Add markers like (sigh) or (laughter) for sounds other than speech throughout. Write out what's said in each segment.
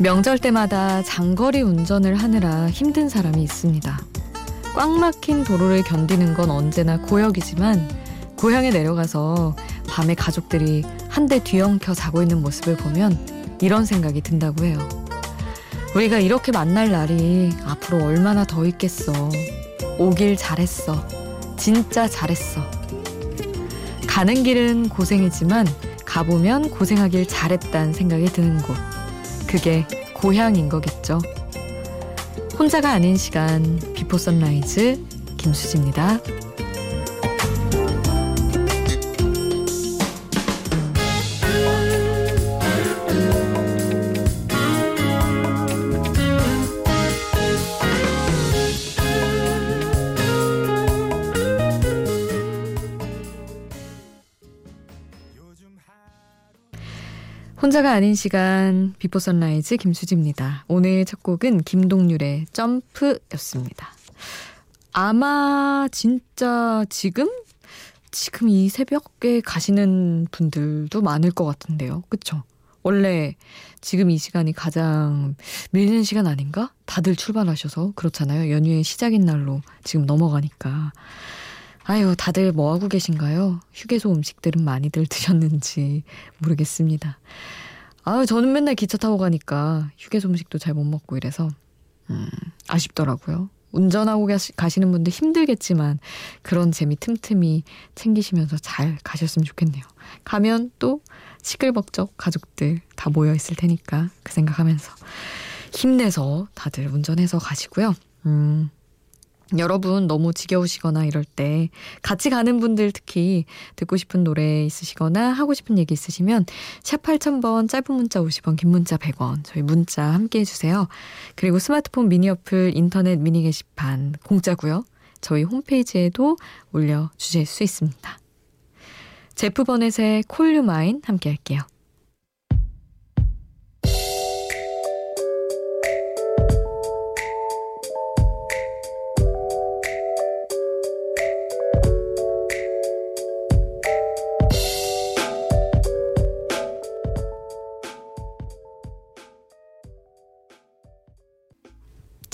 명절 때마다 장거리 운전을 하느라 힘든 사람이 있습니다. 꽉 막힌 도로를 견디는 건 언제나 고역이지만 고향에 내려가서 밤에 가족들이 한 대 뒤엉켜 자고 있는 모습을 보면 이런 생각이 든다고 해요. 우리가 이렇게 만날 날이 앞으로 얼마나 더 있겠어. 오길 잘했어. 진짜 잘했어. 가는 길은 고생이지만 가보면 고생하길 잘했다는 생각이 드는 곳. 그게 고향인 거겠죠. 혼자가 아닌 시간 비포 선라이즈 김수지입니다. 혼자가 아닌 시간 비포 선라이즈 김수지입니다. 오늘 첫 곡은 김동률의 점프였습니다. 아마 진짜 지금 지금 이 새벽에 가시는 분들도 많을 것 같은데요. 그쵸? 원래 지금 이 시간이 가장 밀리는 시간 아닌가? 다들 출발하셔서 그렇잖아요. 연휴의 시작인 날로 지금 넘어가니까. 아유, 다들 뭐 하고 계신가요? 휴게소 음식들은 많이들 드셨는지 모르겠습니다. 아유, 저는 맨날 기차 타고 가니까 휴게소 음식도 잘 못 먹고 이래서, 음, 아쉽더라고요. 운전하고 가시, 가시는 분들 힘들겠지만 그런 재미 틈틈이 챙기시면서 잘 가셨으면 좋겠네요. 가면 또 시끌벅적 가족들 다 모여 있을 테니까 그 생각하면서 힘내서 다들 운전해서 가시고요. 음, 여러분 너무 지겨우시거나 이럴 때 같이 가는 분들 특히 듣고 싶은 노래 있으시거나 하고 싶은 얘기 있으시면 샵 8000번 짧은 문자 50원 긴 문자 100원 저희 문자 함께 해주세요. 그리고 스마트폰 미니 어플 인터넷 미니 게시판 공짜고요. 저희 홈페이지에도 올려주실 수 있습니다. 제프 버넷의 콜 유 마인 함께 할게요.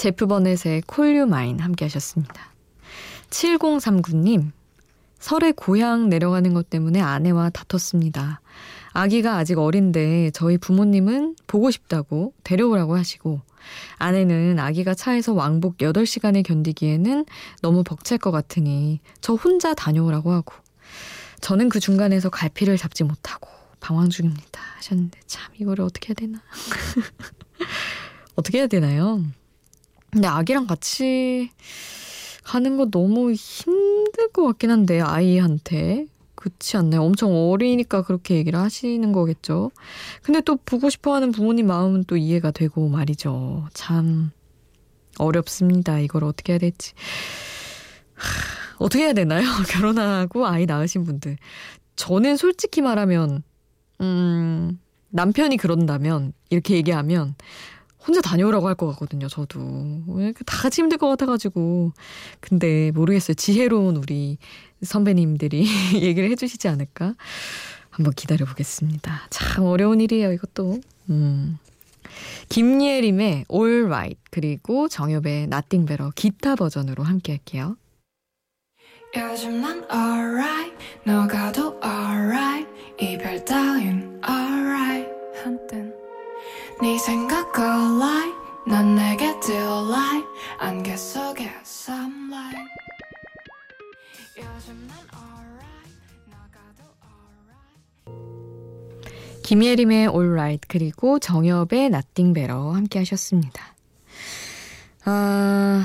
제프 버넷의 콜유 마인 함께 하셨습니다. 7039님, 설에 고향 내려가는 것 때문에 아내와 다퉜습니다. 아기가 아직 어린데 저희 부모님은 보고 싶다고 데려오라고 하시고 아내는 아기가 차에서 왕복 8시간을 견디기에는 너무 벅찰 것 같으니 저 혼자 다녀오라고 하고 저는 그 중간에서 갈피를 잡지 못하고 방황 중입니다 하셨는데 참 이거를 어떻게 해야 되나 (laughs) 어떻게 해야 되나요? 근데 아기랑 같이 가는 거 너무 힘들 것 같긴 한데 아이한테 그렇지 않나요? 엄청 어리니까 그렇게 얘기를 하시는 거겠죠. 근데 또 보고 싶어하는 부모님 마음은 또 이해가 되고 말이죠. 참 어렵습니다. 이걸 어떻게 해야 될지. 하, 어떻게 해야 되나요? (laughs) 결혼하고 아이 낳으신 분들. 저는 솔직히 말하면 음 남편이 그런다면 이렇게 얘기하면 혼자 다녀오라고 할 것 같거든요, 저도. 다 같이 힘들 것 같아가지고. 근데 모르겠어요. 지혜로운 우리 선배님들이 (laughs) 얘기를 해주시지 않을까? 한번 기다려 보겠습니다. 참 어려운 일이에요, 이것도. 음. 김예림의 All Right 그리고 정엽의 Nothing Better 기타 버전으로 함께 할게요. 요즘 난 alright 너가 도 alright 이별 따윈 alright 한땐 네 생각 alright 넌 내게 delight 안개 속에 sunlight 요즘 난 alright. 너가도 alright. 김예림의 alright 그리고 정엽의 nothing better 함께 하셨습니다. 아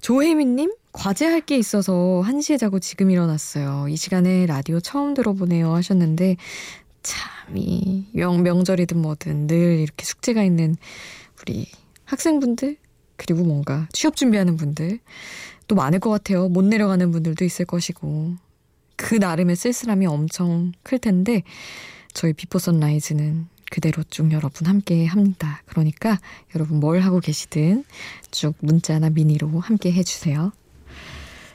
조혜민님 과제할 게 있어서 1시에 자고 지금 일어났어요. 이 시간에 라디오 처음 들어보네요 하셨는데 참 이 명절이든 뭐든 늘 이렇게 숙제가 있는 우리 학생분들 그리고 뭔가 취업 준비하는 분들 또 많을 것 같아요. 못 내려가는 분들도 있을 것이고 그 나름의 쓸쓸함이 엄청 클 텐데 저희 비포 선라이즈는 그대로 쭉 여러분 함께 합니다. 그러니까 여러분 뭘 하고 계시든 쭉 문자나 미니로 함께 해주세요.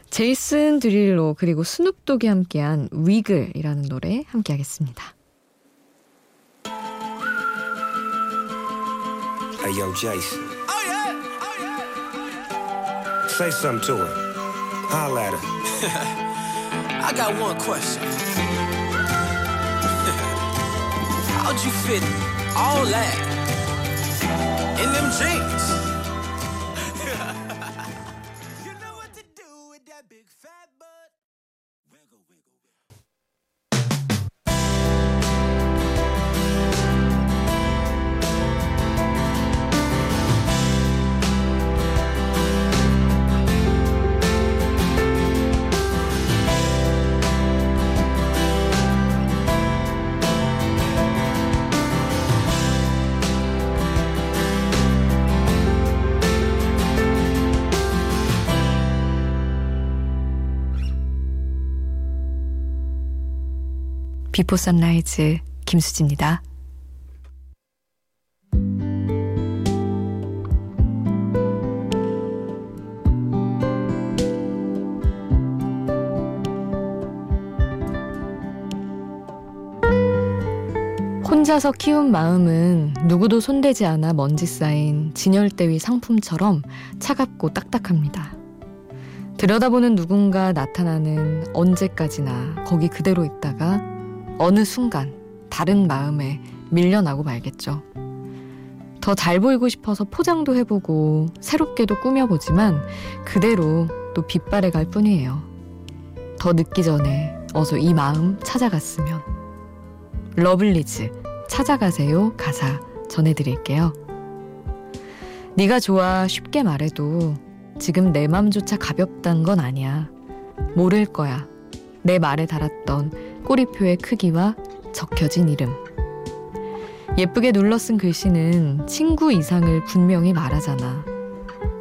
제이슨 드릴로 그리고 스눕독이 함께한 위글이라는 노래 함께 하겠습니다. Hey, yo, Jason. Oh, yeah. Oh, yeah. Say something to her. Holla at her. (laughs) I got one question. (laughs) How'd you fit all that in them jeans? 비포 선라이즈 김수지입니다. 혼자서 키운 마음은 누구도 손대지 않아 먼지 쌓인 진열대위 상품처럼 차갑고 딱딱합니다. 들여다보는 누군가 나타나는 언제까지나 거기 그대로 있다가 어느 순간 다른 마음에 밀려나고 말겠죠. 더 잘 보이고 싶어서 포장도 해보고 새롭게도 꾸며보지만 그대로 또 빛바래 갈 뿐이에요. 더 늦기 전에 어서 이 마음 찾아갔으면. 러블리즈 찾아가세요 가사 전해드릴게요. 네가 좋아 쉽게 말해도 지금 내 맘조차 가볍단 건 아니야. 모를 거야. 내 말에 달았던 꼬리표의 크기와 적혀진 이름. 예쁘게 눌러 쓴 글씨는 친구 이상을 분명히 말하잖아.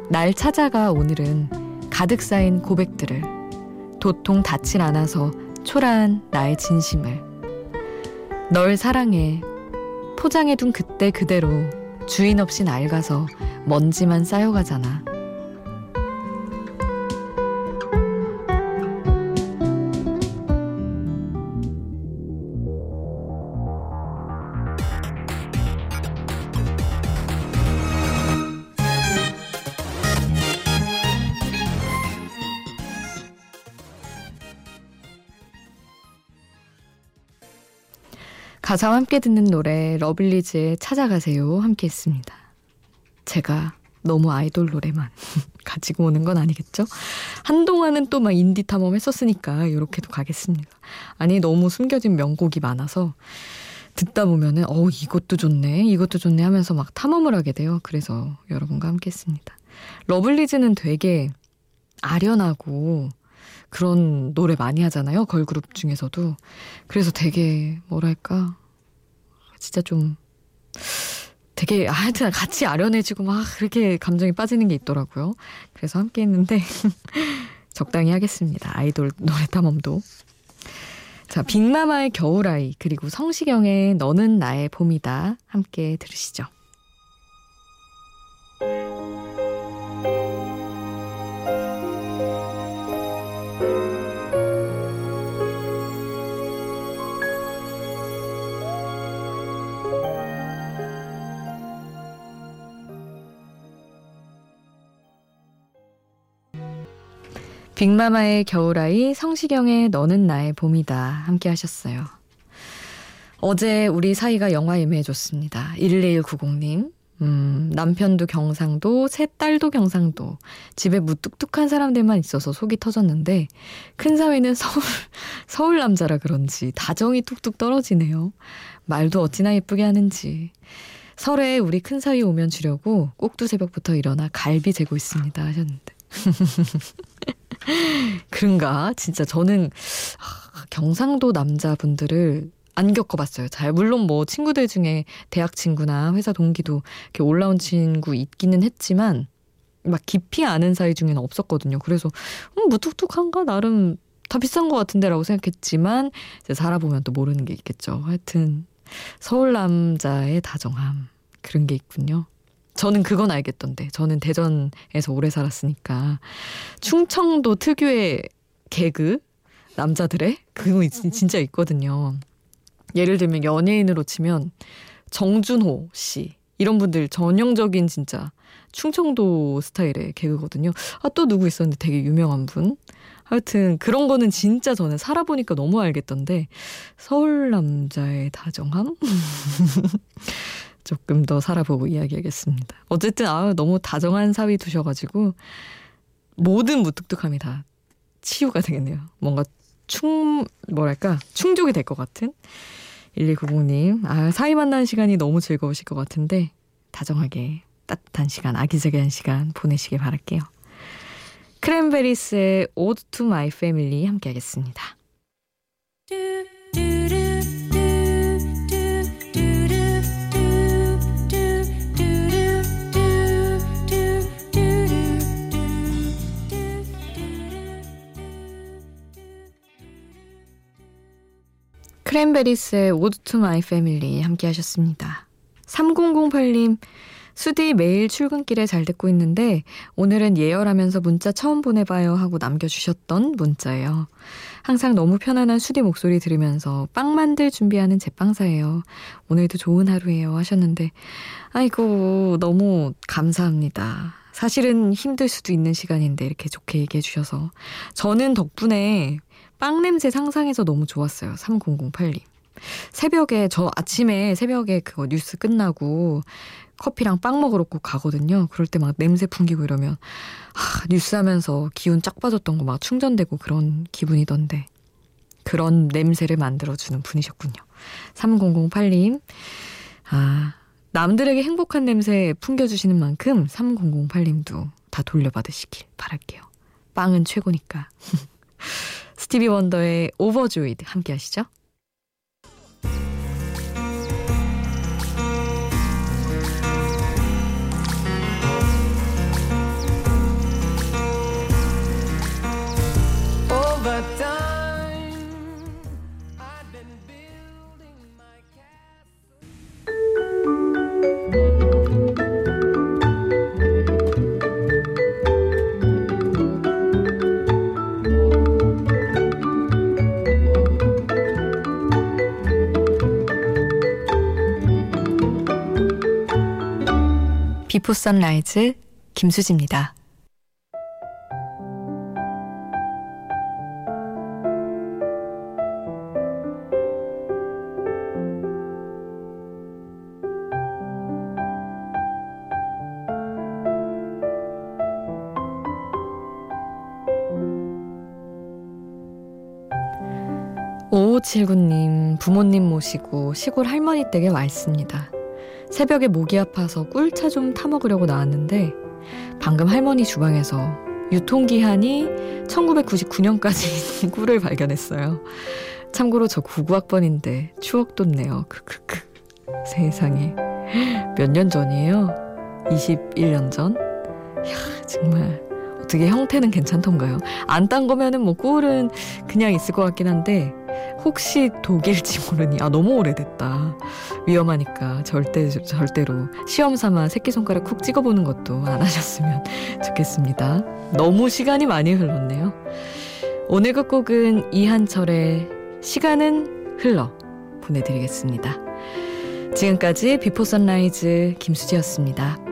날 찾아가 오늘은 가득 쌓인 고백들을 도통 닿질 않아서 초라한 나의 진심을 널 사랑해 포장해둔 그때 그대로 주인 없이 낡아서 먼지만 쌓여가잖아. 가사와 함께 듣는 노래 러블리즈의 찾아가세요 함께 했습니다. 제가 너무 아이돌 노래만 (laughs) 가지고 오는 건 아니겠죠? 한동안은 또 막 인디 탐험 했었으니까 이렇게도 가겠습니다. 아니 너무 숨겨진 명곡이 많아서 듣다 보면은 어 이것도 좋네 이것도 좋네 하면서 막 탐험을 하게 돼요. 그래서 여러분과 함께 했습니다. 러블리즈는 되게 아련하고 그런 노래 많이 하잖아요. 걸그룹 중에서도. 그래서 되게 뭐랄까 진짜 좀 되게 하여튼 같이 아련해지고 막 그렇게 감정이 빠지는 게 있더라고요. 그래서 함께 했는데 (laughs) 적당히 하겠습니다. 아이돌 노래 탐험도. 자, 빅마마의 겨울아이 그리고 성시경의 너는 나의 봄이다 함께 들으시죠. 빅마마의 겨울아이, 성시경의 너는 나의 봄이다 함께 하셨어요. 어제 우리 사이가 영화 예매해줬습니다. 12190님. 음, 남편도 경상도, 새 딸도 경상도. 집에 무뚝뚝한 사람들만 있어서 속이 터졌는데, 큰 사위는 서울, (laughs) 서울 남자라 그런지 다정이 뚝뚝 떨어지네요. 말도 어찌나 예쁘게 하는지. 설에 우리 큰 사위 오면 주려고 꼭두 새벽부터 일어나 갈비 재고 있습니다 하셨는데. (laughs) (laughs) 그런가? 진짜 저는 아, 경상도 남자분들을 안 겪어봤어요. 잘 물론 뭐 친구들 중에 대학 친구나 회사 동기도 이렇게 올라온 친구 있기는 했지만 막 깊이 아는 사이 중에는 없었거든요. 그래서 음, 무뚝뚝한가 나름 다 비싼 것 같은데라고 생각했지만 이제 살아보면 또 모르는 게 있겠죠. 하여튼 서울 남자의 다정함 그런 게 있군요. 저는 그건 알겠던데. 저는 대전에서 오래 살았으니까 충청도 특유의 개그 남자들의 그거 진짜 있거든요. 예를 들면 연예인으로 치면 정준호 씨, 이런 분들 전형적인 진짜 충청도 스타일의 개그거든요. 아, 또 누구 있었는데 되게 유명한 분. 하여튼 그런 거는 진짜 저는 살아보니까 너무 알겠던데 서울 남자의 다정함? (laughs) 조금 더 살아보고 이야기하겠습니다. 어쨌든 아 너무 다정한 사위 두셔가지고 모든 무뚝뚝함이 다 치유가 되겠네요. 뭔가 충 뭐랄까 충족이 될 것 같은 1290님 아 사위 만나는 시간이 너무 즐거우실 것 같은데 다정하게 따뜻한 시간 아기자기한 시간 보내시길 바랄게요. 크랜베리스의 Ode to My Family 함께 하겠습니다. 크랜베리스의 Ode to My Family 함께 하셨습니다. 3008님 수디 매일 출근길에 잘 듣고 있는데 오늘은 예열하면서 문자 처음 보내봐요 하고 남겨주셨던 문자예요. 항상 너무 편안한 수디 목소리 들으면서 빵 만들 준비하는 제빵사예요. 오늘도 좋은 하루예요 하셨는데 아이고 너무 감사합니다. 사실은 힘들 수도 있는 시간인데 이렇게 좋게 얘기해 주셔서 저는 덕분에 빵 냄새 상상해서 너무 좋았어요. 3008님. 새벽에 저 아침에 새벽에 그거 뉴스 끝나고 커피랑 빵 먹으러 꼭 가거든요. 그럴 때 막 냄새 풍기고 이러면 아, 뉴스 하면서 기운 쫙 빠졌던 거 막 충전되고 그런 기분이던데 그런 냄새를 만들어주는 분이셨군요. 3008님 아 남들에게 행복한 냄새 풍겨주시는 만큼 3008님도 다 돌려받으시길 바랄게요. 빵은 최고니까. (laughs) 스티비 원더의 오버조이드 함께 하시죠. 비포 선라이즈 김수지입니다. 오오칠구님 부모님 모시고 시골 할머니 댁에 와 있습니다. 새벽에 목이 아파서 꿀차 좀 타먹으려고 나왔는데 방금 할머니 주방에서 유통기한이 1999년까지 (laughs) 꿀을 발견했어요. 참고로 저 99학번인데 추억 돋네요. 크크크. 세상에. 몇 년 전이에요? 21년 전? 이야, 정말. 어떻게 형태는 괜찮던가요? 안 딴 거면은 뭐 꿀은 그냥 있을 것 같긴 한데 혹시 독일지 모르니 아 너무 오래됐다. 위험하니까 절대 절대로 시험 삼아 새끼손가락 쿡 찍어보는 것도 안 하셨으면 (laughs) 좋겠습니다. 너무 시간이 많이 흘렀네요. 오늘 끝곡은 이한철의 시간은 흘러 보내드리겠습니다. 지금까지 비포 선라이즈 김수지였습니다.